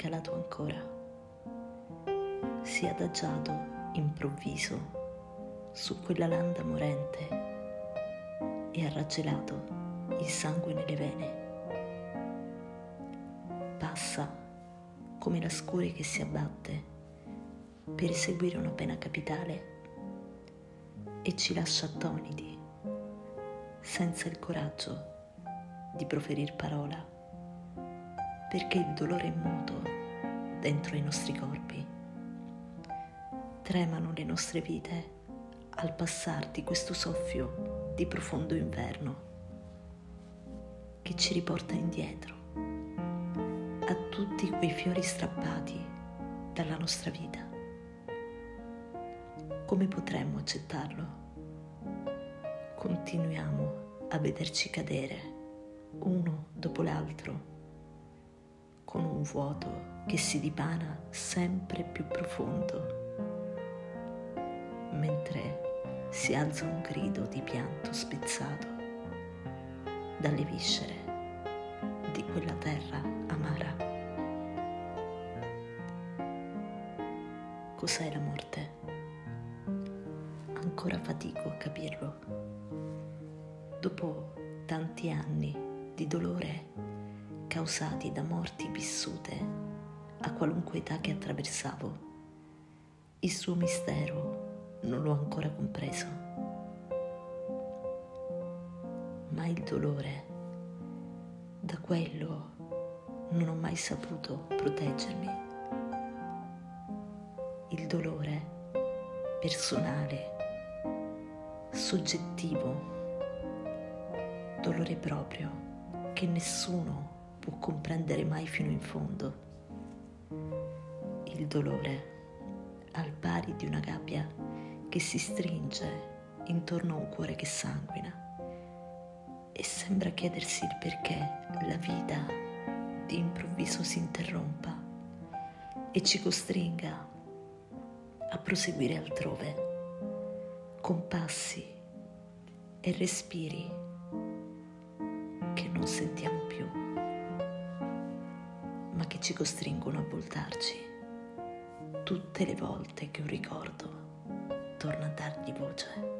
calato ancora. Si è adagiato improvviso su quella landa morente e ha raggelato il sangue nelle vene. Passa come la scure che si abbatte per eseguire una pena capitale e ci lascia attoniti, senza il coraggio di proferir parola, perché il dolore è muto dentro i nostri corpi. Tremano le nostre vite al passar di questo soffio di profondo inverno che ci riporta indietro a tutti quei fiori strappati dalla nostra vita. Come potremmo accettarlo? Continuiamo a vederci cadere uno dopo l'altro, con un vuoto che si dipana sempre più profondo, mentre si alza un grido di pianto spezzato dalle viscere di quella terra amara. Cos'è la morte? Ancora fatico a capirlo. Dopo tanti anni di dolore causati da morti vissute a qualunque età che attraversavo. Il suo mistero non l'ho ancora compreso, ma il dolore, da quello non ho mai saputo proteggermi. Il dolore personale, soggettivo, dolore proprio che nessuno può comprendere mai fino in fondo. Il dolore, al pari di una gabbia che si stringe intorno a un cuore che sanguina e sembra chiedersi il perché la vita di improvviso si interrompa e ci costringa a proseguire altrove con passi e respiri non sentiamo più, ci costringono a voltarci tutte le volte che un ricordo torna a dargli voce.